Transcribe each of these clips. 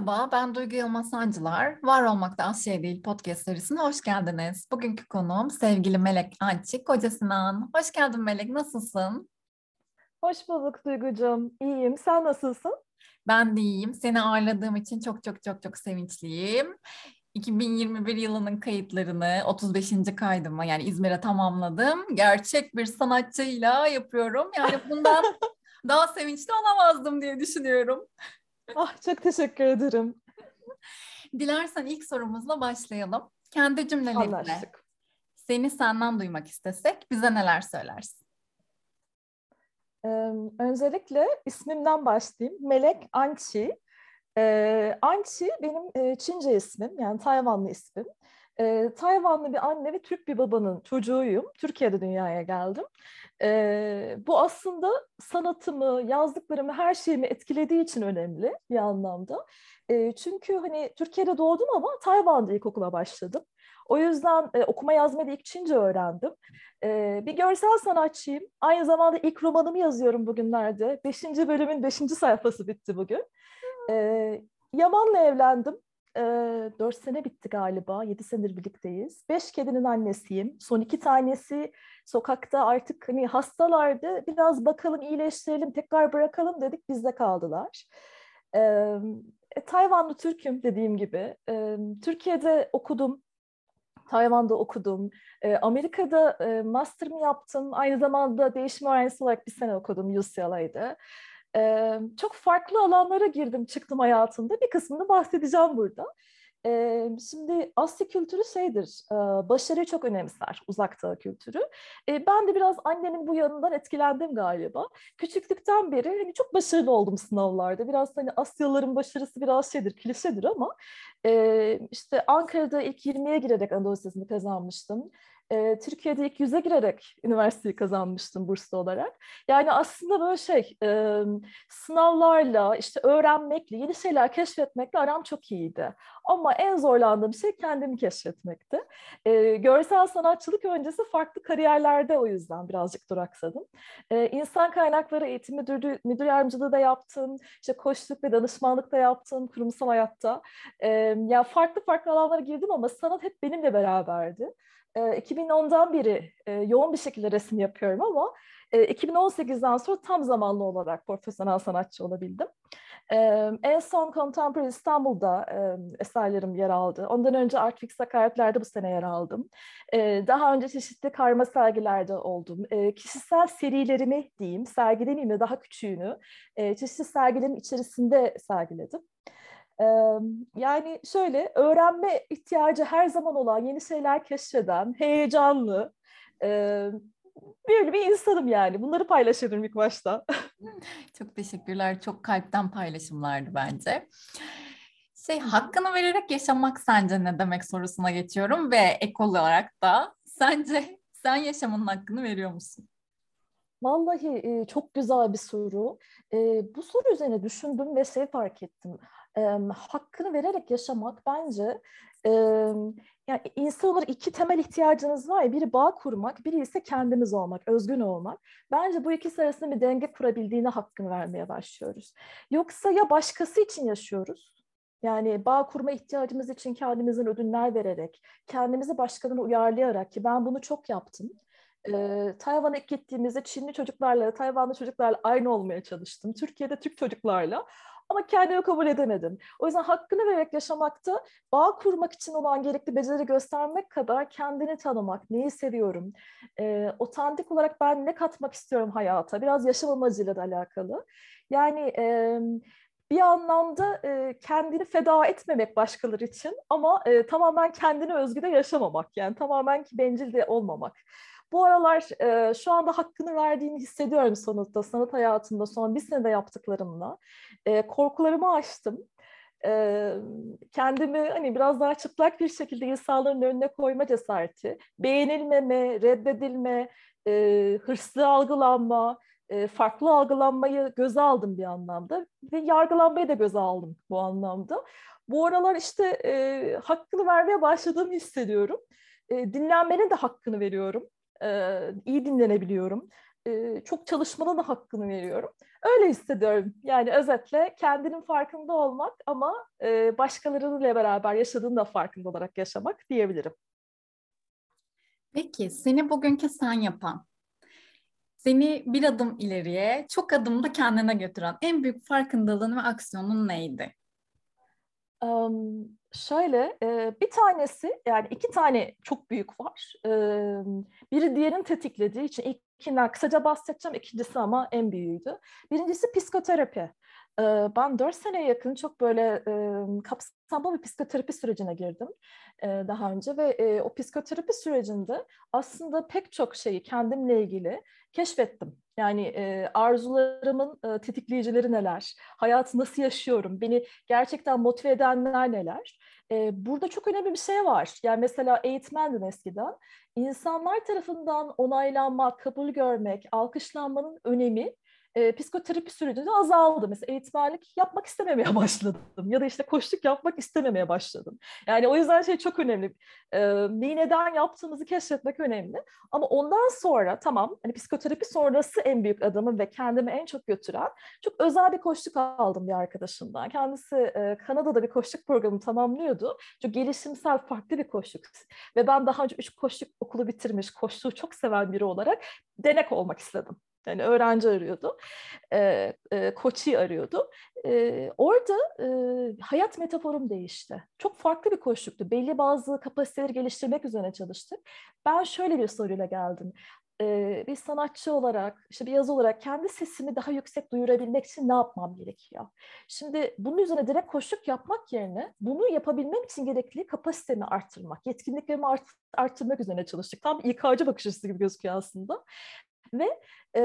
Merhaba, ben Duygu Yılmaz Sancılar. Var Olmakta Az Şey Değil podcast serisine hoş geldiniz. Bugünkü konuğum sevgili Melek Ançik, Koca Sinan. Hoş geldin Melek, nasılsın? Hoş bulduk Duygucuğum. İyiyim. Sen nasılsın? Ben de iyiyim. Seni ağırladığım için çok çok çok çok sevinçliyim. 2021 yılının kayıtlarını 35. kaydımı yani İzmir'e tamamladım. Gerçek bir sanatçıyla yapıyorum. Yani bundan daha sevinçli olamazdım diye düşünüyorum. Ah çok teşekkür ederim. Dilersen ilk sorumuzla başlayalım. Kendi cümlelerinle Anlaştık. seni senden duymak istesek bize neler söylersin? Ee, öncelikle ismimden başlayayım. Melek Ançi. Ee, Ançi benim e, Çince ismim yani Tayvanlı ismim. Ee, Tayvanlı bir anne ve Türk bir babanın çocuğuyum. Türkiye'de dünyaya geldim. Ee, bu aslında sanatımı, yazdıklarımı, her şeyimi etkilediği için önemli bir anlamda. Ee, çünkü hani Türkiye'de doğdum ama Tayvan'da ilkokula başladım. O yüzden e, okuma yazmayı da ilk Çince öğrendim. E, bir görsel sanatçıyım. Aynı zamanda ilk romanımı yazıyorum bugünlerde. Beşinci bölümün beşinci sayfası bitti bugün. E, Yaman'la evlendim. E, dört sene bitti galiba. Yedi senedir birlikteyiz. Beş kedinin annesiyim. Son iki tanesi sokakta artık hani hastalardı. Biraz bakalım iyileştirelim, tekrar bırakalım dedik. Bizde kaldılar. E, Tayvanlı Türk'üm dediğim gibi. E, Türkiye'de okudum. Tayvan'da okudum. E, Amerika'da e, master'ımı yaptım. Aynı zamanda değişim öğrencisi olarak bir sene okudum UCLA'da. E, çok farklı alanlara girdim çıktım hayatımda. Bir kısmını bahsedeceğim burada. E, şimdi Asya kültürü şeydir, e, başarıyı çok önemser, uzak kültürü. E, ben de biraz annemin bu yanından etkilendim galiba. Küçüklükten beri hani çok başarılı oldum sınavlarda. Biraz hani Asyalıların başarısı biraz şeydir, klişedir ama e, işte Ankara'da ilk 20'ye girerek Anadolu Lisesi'ni kazanmıştım e, Türkiye'de ilk yüze girerek üniversiteyi kazanmıştım burslu olarak. Yani aslında böyle şey e, sınavlarla işte öğrenmekle yeni şeyler keşfetmekle aram çok iyiydi. Ama en zorlandığım şey kendimi keşfetmekti. E, görsel sanatçılık öncesi farklı kariyerlerde o yüzden birazcık duraksadım. E, insan kaynakları eğitim müdürü, müdür yardımcılığı da yaptım. İşte koçluk ve danışmanlık da yaptım kurumsal hayatta. E, yani farklı farklı alanlara girdim ama sanat hep benimle beraberdi. 2010'dan beri yoğun bir şekilde resim yapıyorum ama 2018'den sonra tam zamanlı olarak profesyonel sanatçı olabildim. En son Contemporary İstanbul'da eserlerim yer aldı. Ondan önce Art Fix Hakaretler'de bu sene yer aldım. Daha önce çeşitli karma sergilerde oldum. Kişisel serilerimi diyeyim, sergilemeyeyim de daha küçüğünü çeşitli sergilerin içerisinde sergiledim. Yani şöyle öğrenme ihtiyacı her zaman olan, yeni şeyler keşfeden, heyecanlı, böyle bir insanım yani. Bunları paylaşırım ilk başta. Çok teşekkürler. Çok kalpten paylaşımlardı bence. Şey hakkını vererek yaşamak sence ne demek sorusuna geçiyorum ve ek olarak da sence sen yaşamının hakkını veriyor musun? Vallahi e, çok güzel bir soru. E, bu soru üzerine düşündüm ve şey fark ettim e, hakkını vererek yaşamak bence e, yani insan olarak iki temel ihtiyacınız var ya biri bağ kurmak, biri ise kendimiz olmak, özgün olmak. Bence bu ikisi arasında bir denge kurabildiğine hakkını vermeye başlıyoruz. Yoksa ya başkası için yaşıyoruz yani bağ kurma ihtiyacımız için kendimizin ödünler vererek, kendimizi başkalarına uyarlayarak ki ben bunu çok yaptım. Ee, Tayvan'a gittiğimizde Çinli çocuklarla, Tayvanlı çocuklarla aynı olmaya çalıştım. Türkiye'de Türk çocuklarla. Ama kendimi kabul edemedim. O yüzden hakkını vererek yaşamakta bağ kurmak için olan gerekli beceri göstermek kadar kendini tanımak, neyi seviyorum, e, otantik olarak ben ne katmak istiyorum hayata, biraz yaşam amacıyla da alakalı. Yani e, bir anlamda e, kendini feda etmemek başkaları için ama e, tamamen kendine özgü de yaşamamak yani tamamen ki bencil de olmamak. Bu aralar e, şu anda hakkını verdiğini hissediyorum sonuçta sanat hayatında son bir senede yaptıklarımla. E, korkularımı aştım. E, kendimi hani biraz daha çıplak bir şekilde insanların önüne koyma cesareti, beğenilmeme, reddedilme, e, hırslı algılanma, farklı algılanmayı göze aldım bir anlamda ve yargılanmayı da göze aldım bu anlamda. Bu aralar işte e, hakkını vermeye başladığımı hissediyorum. E, dinlenmenin de hakkını veriyorum e, iyi dinlenebiliyorum. e, çok çalışmanın da hakkını veriyorum. Öyle hissediyorum. Yani özetle kendinin farkında olmak ama e, başkalarıyla beraber yaşadığını da farkında olarak yaşamak diyebilirim. Peki seni bugünkü sen yapan, seni bir adım ileriye, çok adımda kendine götüren en büyük farkındalığın ve aksiyonun neydi? Şöyle bir tanesi yani iki tane çok büyük var. Biri diğerini tetiklediği için ilkinden kısaca bahsedeceğim. İkincisi ama en büyüğüydü. Birincisi psikoterapi. Ben dört seneye yakın çok böyle kapsamlı bir psikoterapi sürecine girdim daha önce ve o psikoterapi sürecinde aslında pek çok şeyi kendimle ilgili keşfettim. Yani e, arzularımın e, tetikleyicileri neler, hayatı nasıl yaşıyorum, beni gerçekten motive edenler neler. E, burada çok önemli bir şey var. Yani mesela eğitmendim eskiden. İnsanlar tarafından onaylanmak, kabul görmek, alkışlanmanın önemi e, psikoterapi sürecinde azaldı. Mesela eğitmenlik yapmak istememeye başladım. Ya da işte koştuk yapmak istememeye başladım. Yani o yüzden şey çok önemli. E, neyi neden yaptığımızı keşfetmek önemli. Ama ondan sonra tamam hani psikoterapi sonrası en büyük adımı ve kendimi en çok götüren çok özel bir koştuk aldım bir arkadaşımdan. Kendisi e, Kanada'da bir koştuk programı tamamlıyordu. Çok gelişimsel farklı bir koştuk. Ve ben daha önce üç koştuk okulu bitirmiş, koştuğu çok seven biri olarak denek olmak istedim. Yani öğrenci arıyordu, e, e, koçi arıyordu. E, orada e, hayat metaforum değişti. Çok farklı bir koşluktu. Belli bazı kapasiteleri geliştirmek üzerine çalıştık. Ben şöyle bir soruyla geldim. E, bir sanatçı olarak, işte bir yazı olarak kendi sesimi daha yüksek duyurabilmek için ne yapmam gerekiyor? Şimdi bunun üzerine direkt koşluk yapmak yerine bunu yapabilmem için gerekli kapasitemi arttırmak, yetkinliklerimi art, arttırmak üzerine çalıştık. Tam İK'cı bakış açısı gibi gözüküyor aslında. Ve e,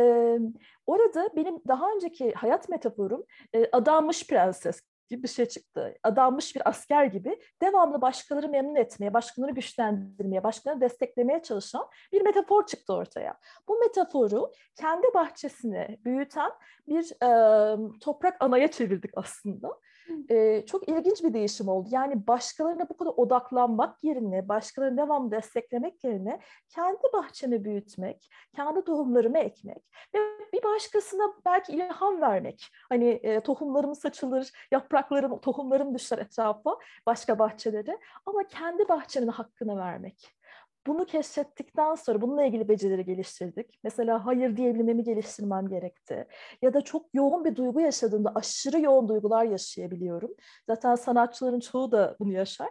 orada benim daha önceki hayat metaforum e, adanmış prenses gibi bir şey çıktı. Adanmış bir asker gibi devamlı başkaları memnun etmeye, başkalarını güçlendirmeye, başkalarını desteklemeye çalışan bir metafor çıktı ortaya. Bu metaforu kendi bahçesini büyüten bir e, toprak anaya çevirdik aslında e, çok ilginç bir değişim oldu. Yani başkalarına bu kadar odaklanmak yerine, başkalarını devamlı desteklemek yerine kendi bahçemi büyütmek, kendi tohumlarımı ekmek ve bir başkasına belki ilham vermek. Hani e, tohumlarım saçılır, yapraklarım, tohumlarım düşer etrafa, başka bahçelere ama kendi bahçenin hakkını vermek bunu keşfettikten sonra bununla ilgili becerileri geliştirdik. Mesela hayır diyebilmemi geliştirmem gerekti. Ya da çok yoğun bir duygu yaşadığımda aşırı yoğun duygular yaşayabiliyorum. Zaten sanatçıların çoğu da bunu yaşar.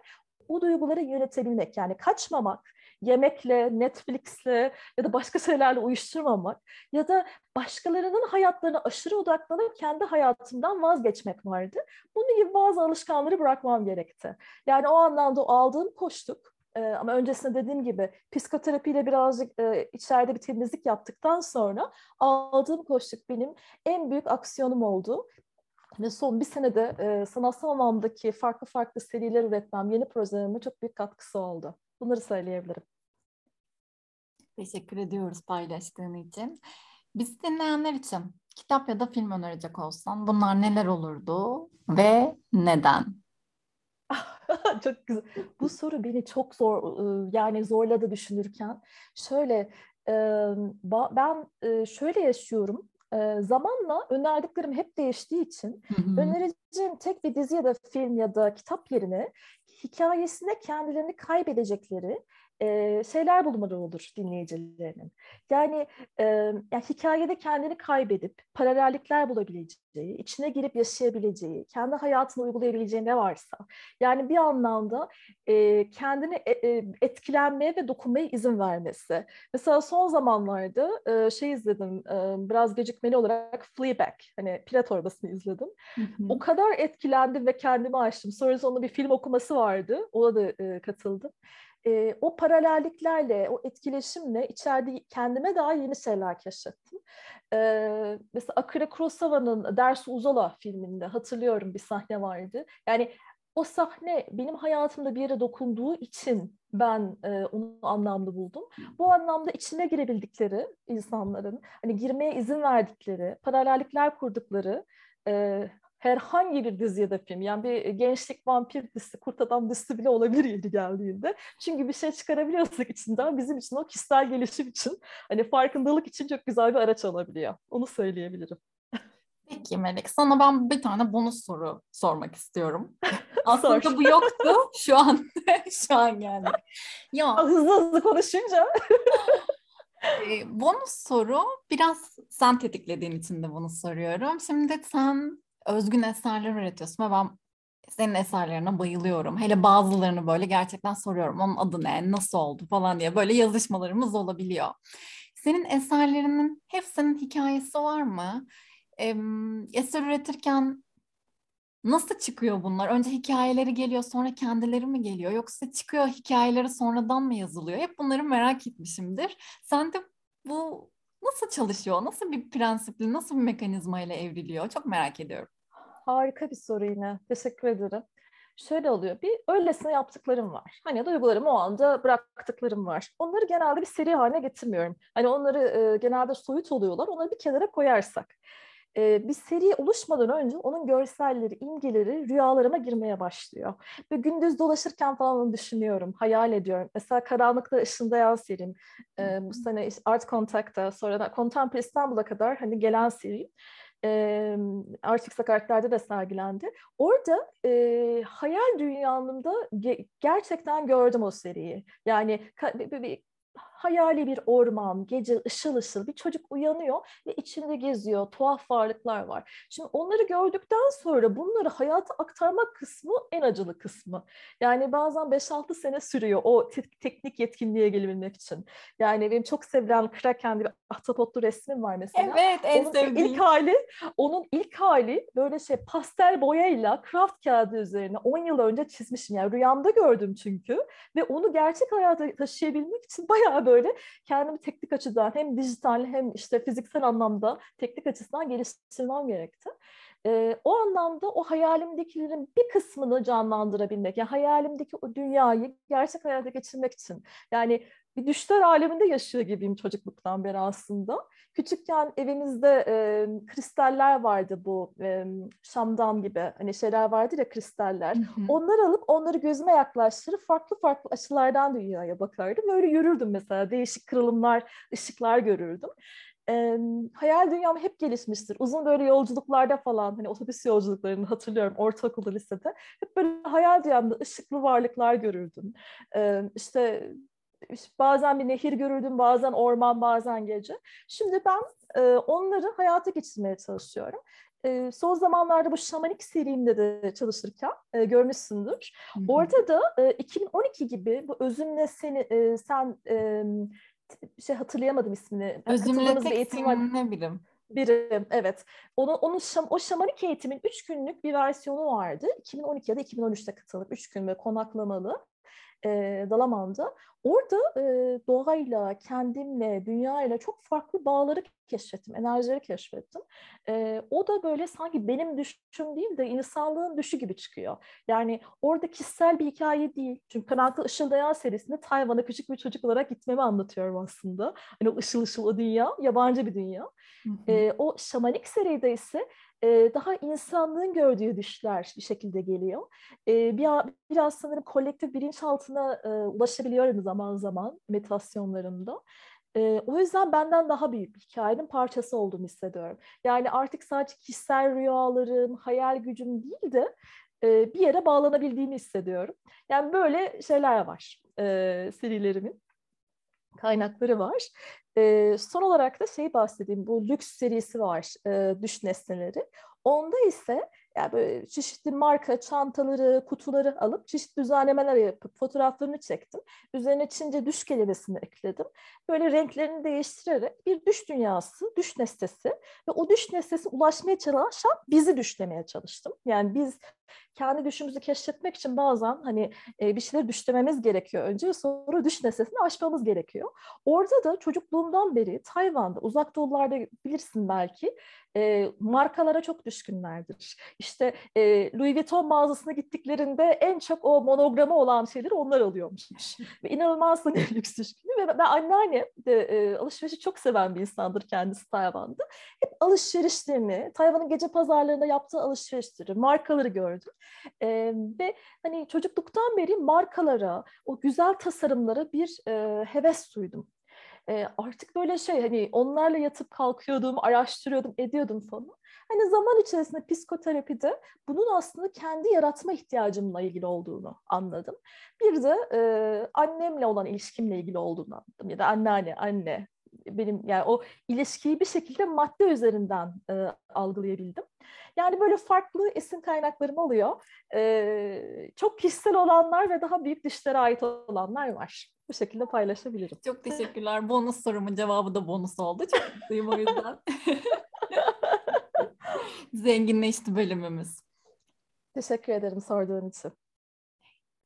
O duyguları yönetebilmek yani kaçmamak, yemekle, Netflix'le ya da başka şeylerle uyuşturmamak ya da başkalarının hayatlarına aşırı odaklanıp kendi hayatımdan vazgeçmek vardı. Bunun gibi bazı alışkanları bırakmam gerekti. Yani o anlamda aldığım koştuk e, ama öncesinde dediğim gibi psikoterapiyle birazcık e, içeride bir temizlik yaptıktan sonra aldığım koştuk benim en büyük aksiyonum oldu. Ve son bir senede e, sanatsal anlamdaki farklı farklı seriler üretmem, yeni projelerime çok büyük katkısı oldu. Bunları söyleyebilirim. Teşekkür ediyoruz paylaştığın için. Biz dinleyenler için kitap ya da film önerecek olsan bunlar neler olurdu ve neden? çok güzel. Bu soru beni çok zor yani zorladı düşünürken. Şöyle ben şöyle yaşıyorum. Zamanla önerdiklerim hep değiştiği için önereceğim tek bir dizi ya da film ya da kitap yerine hikayesinde kendilerini kaybedecekleri e, şeyler bulmaları olur dinleyicilerinin. Yani, e, yani hikayede kendini kaybedip paralellikler bulabileceği, içine girip yaşayabileceği, kendi hayatını uygulayabileceği ne varsa. Yani bir anlamda e, kendini e, etkilenmeye ve dokunmaya izin vermesi. Mesela son zamanlarda e, şey izledim, e, biraz gecikmeli olarak Fleabag, hani pire torbasını izledim. Hı hı. O kadar etkilendim ve kendimi açtım. Sonrasında onun bir film okuması vardı, ona da e, katıldım e, o paralelliklerle, o etkileşimle içeride kendime daha yeni şeyler keşfettim. E, mesela Akira Kurosawa'nın Dersi Uzala filminde hatırlıyorum bir sahne vardı. Yani o sahne benim hayatımda bir yere dokunduğu için ben e, onu anlamlı buldum. Bu anlamda içine girebildikleri insanların, hani girmeye izin verdikleri, paralellikler kurdukları, e, herhangi bir dizi ya da film yani bir gençlik vampir dizisi, kurt adam dizisi bile olabilir yeri geldiğinde. Çünkü bir şey çıkarabiliyorsak içinden bizim için o kişisel gelişim için hani farkındalık için çok güzel bir araç olabiliyor. Onu söyleyebilirim. Peki Melek, sana ben bir tane bonus soru sormak istiyorum. Aslında bu yoktu, şu an şu an geldi. Ya hızlı hızlı konuşunca. bonus soru biraz sen tetiklediğin için de bunu soruyorum. Şimdi sen özgün eserler üretiyorsun ve ben senin eserlerine bayılıyorum. Hele bazılarını böyle gerçekten soruyorum. Onun adı ne, nasıl oldu falan diye böyle yazışmalarımız olabiliyor. Senin eserlerinin hepsinin hikayesi var mı? eser üretirken nasıl çıkıyor bunlar? Önce hikayeleri geliyor sonra kendileri mi geliyor? Yoksa çıkıyor hikayeleri sonradan mı yazılıyor? Hep bunları merak etmişimdir. Sen de bu nasıl çalışıyor? Nasıl bir prensiple, nasıl bir mekanizma ile evriliyor? Çok merak ediyorum. Harika bir soru yine. Teşekkür ederim. Şöyle oluyor. Bir öylesine yaptıklarım var. Hani duygularımı o anda bıraktıklarım var. Onları genelde bir seri haline getirmiyorum. Hani onları e, genelde soyut oluyorlar. Onları bir kenara koyarsak e, bir seri oluşmadan önce onun görselleri, imgeleri rüyalarıma girmeye başlıyor. Ve gündüz dolaşırken falan onu düşünüyorum, hayal ediyorum. Mesela Karanlıkta Işındayan serim, e, bu sene Art Contact'ta, sonra da Contemporary İstanbul'a kadar hani gelen seri. E, Art Sakartlar'da da sergilendi. Orada e, hayal dünyamda ge- gerçekten gördüm o seriyi. Yani bir, bir, hayali bir orman, gece ışıl ışıl bir çocuk uyanıyor ve içinde geziyor, tuhaf varlıklar var. Şimdi onları gördükten sonra bunları hayata aktarmak kısmı en acılı kısmı. Yani bazen 5-6 sene sürüyor o te- teknik yetkinliğe gelebilmek için. Yani benim çok sevilen Kraken bir ahtapotlu resmim var mesela. Evet, en onun sevdiğim. ilk hali, onun ilk hali böyle şey pastel boyayla craft kağıdı üzerine 10 yıl önce çizmişim. Yani rüyamda gördüm çünkü ve onu gerçek hayata taşıyabilmek için bayağı böyle böyle kendimi teknik açıdan hem dijital hem işte fiziksel anlamda teknik açısından geliştirmem gerekti. Ee, o anlamda o hayalimdekilerin bir kısmını canlandırabilmek, yani hayalimdeki o dünyayı gerçek hayata geçirmek için. Yani bir düşler aleminde yaşıyor gibiyim çocukluktan beri aslında. Küçükken evimizde e, kristaller vardı bu e, şamdan gibi hani şeyler vardı ya kristaller. Hı hı. Onları alıp onları gözüme yaklaştırıp farklı farklı açılardan dünyaya bakardım. Böyle yürürdüm mesela değişik kırılımlar, ışıklar görürdüm e, hayal dünyam hep gelişmiştir. Uzun böyle yolculuklarda falan hani otobüs yolculuklarını hatırlıyorum ortaokulda lisede. Hep böyle hayal dünyamda ışıklı varlıklar görürdüm. E, işte bazen bir nehir görürdüm, bazen orman, bazen gece. Şimdi ben e, onları hayata geçirmeye çalışıyorum. E, son zamanlarda bu şamanik serimde de çalışırken e, görmüşsündür. Orada da e, 2012 gibi bu özümle seni e, sen e, şey hatırlayamadım ismini. Özümle tek eğitim var. ne birim? Birim, evet. Onun, onun şam, o şamanik eğitimin üç günlük bir versiyonu vardı. 2012 ya da 2013'te katılıp üç gün ve konaklamalı e, Dalaman'da. Orada e, doğayla, kendimle, dünyayla çok farklı bağları keşfettim, enerjileri keşfettim. E, o da böyle sanki benim düşüm değil de insanlığın düşü gibi çıkıyor. Yani orada kişisel bir hikaye değil. Çünkü Karanlıkta Işıldayan serisinde Tayvan'a küçük bir çocuk olarak gitmemi anlatıyorum aslında. Hani o ışıl ışıl o dünya, yabancı bir dünya. Hı hı. E, o şamanik seride ise daha insanlığın gördüğü düşler bir şekilde geliyor. Bir, biraz sanırım kolektif bilinçaltına ulaşabiliyorum zaman zaman meditasyonlarımda. o yüzden benden daha büyük bir hikayenin parçası olduğumu hissediyorum. Yani artık sadece kişisel rüyalarım, hayal gücüm değil de bir yere bağlanabildiğimi hissediyorum. Yani böyle şeyler var serilerimin kaynakları var. E, son olarak da şey bahsedeyim. Bu lüks serisi var. E, düş nesneleri. Onda ise yani böyle çeşitli marka çantaları, kutuları alıp çeşitli düzenlemeler yapıp fotoğraflarını çektim. Üzerine Çince düş kelimesini ekledim. Böyle renklerini değiştirerek bir düş dünyası, düş nesnesi ve o düş nesnesi ulaşmaya çalışan bizi düşlemeye çalıştım. Yani biz kendi düşümüzü keşfetmek için bazen hani e, bir şeyler düşlememiz gerekiyor önce sonra düş nesnesini aşmamız gerekiyor. Orada da çocukluğumdan beri Tayvan'da uzak doğularda bilirsin belki e, markalara çok düşkünlerdir. İşte e, Louis Vuitton mağazasına gittiklerinde en çok o monogramı olan şeyleri onlar alıyormuş. ve inanılmaz hani lüks düşkünü ve ben anneannem de e, alışverişi çok seven bir insandır kendisi Tayvan'da. Hep alışverişlerini, Tayvan'ın gece pazarlarında yaptığı alışverişleri, markaları gördüm. E, ve hani çocukluktan beri markalara, o güzel tasarımlara bir e, heves duydum e, artık böyle şey hani onlarla yatıp kalkıyordum, araştırıyordum, ediyordum falan. Hani zaman içerisinde psikoterapide bunun aslında kendi yaratma ihtiyacımla ilgili olduğunu anladım. Bir de e, annemle olan ilişkimle ilgili olduğunu anladım. Ya da anneanne, anne, benim yani o ilişkiyi bir şekilde madde üzerinden e, algılayabildim. Yani böyle farklı esin kaynaklarım oluyor. E, çok kişisel olanlar ve daha büyük dişlere ait olanlar var. Bu şekilde paylaşabilirim. Çok teşekkürler. Bonus sorumun cevabı da bonus oldu. Çok mutluyum o yüzden. Zenginleşti bölümümüz. Teşekkür ederim sorduğun için.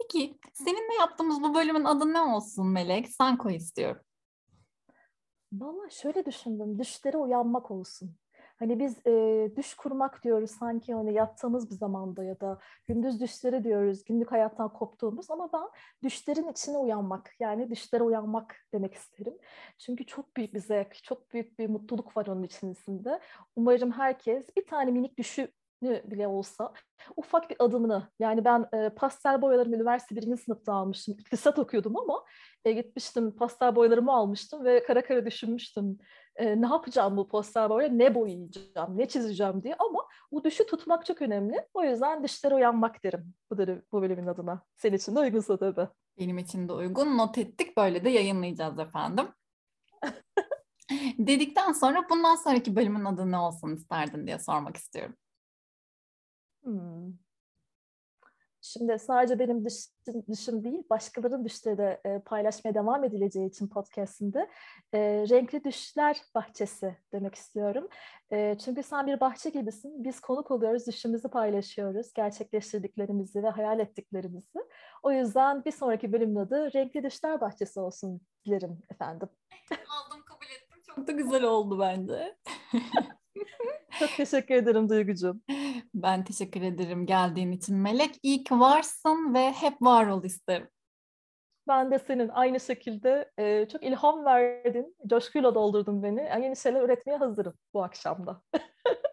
Peki seninle yaptığımız bu bölümün adı ne olsun Melek? Sen koy istiyorum. Valla şöyle düşündüm. Düşlere uyanmak olsun. Hani biz e, düş kurmak diyoruz sanki hani yattığımız bir zamanda ya da gündüz düşleri diyoruz günlük hayattan koptuğumuz ama ben düşlerin içine uyanmak yani düşlere uyanmak demek isterim. Çünkü çok büyük bir zevk, çok büyük bir mutluluk var onun içerisinde. Umarım herkes bir tane minik düşü bile olsa ufak bir adımını yani ben e, pastel boyalarımı üniversite birinci sınıfta almıştım. İktisat okuyordum ama e, gitmiştim pastel boyalarımı almıştım ve kara kara düşünmüştüm. E, ne yapacağım bu pastel boya, ne boyayacağım, ne çizeceğim diye ama bu düşü tutmak çok önemli. O yüzden dişlere uyanmak derim bu, bu bölümün adına. Senin için de uygunsa tabii. Benim için de uygun. Not ettik. Böyle de yayınlayacağız efendim. Dedikten sonra bundan sonraki bölümün adı ne olsun isterdin diye sormak istiyorum. Hmm. Şimdi sadece benim dışım, dışım değil, başkalarının düşleri de e, paylaşmaya devam edileceği için podcastinde e, renkli düşler bahçesi demek istiyorum. E, çünkü sen bir bahçe gibisin. Biz konuk oluyoruz, düşümüzü paylaşıyoruz, gerçekleştirdiklerimizi ve hayal ettiklerimizi. O yüzden bir sonraki bölümün adı Renkli Düşler Bahçesi olsun dilerim efendim. Aldım, kabul ettim. Çok da güzel oldu bence. Çok teşekkür ederim Duygucuğum. Ben teşekkür ederim geldiğin için Melek. İyi ki varsın ve hep var ol isterim. Ben de senin aynı şekilde e, çok ilham verdin, coşkuyla doldurdun beni. Yeni şeyler üretmeye hazırım bu akşamda.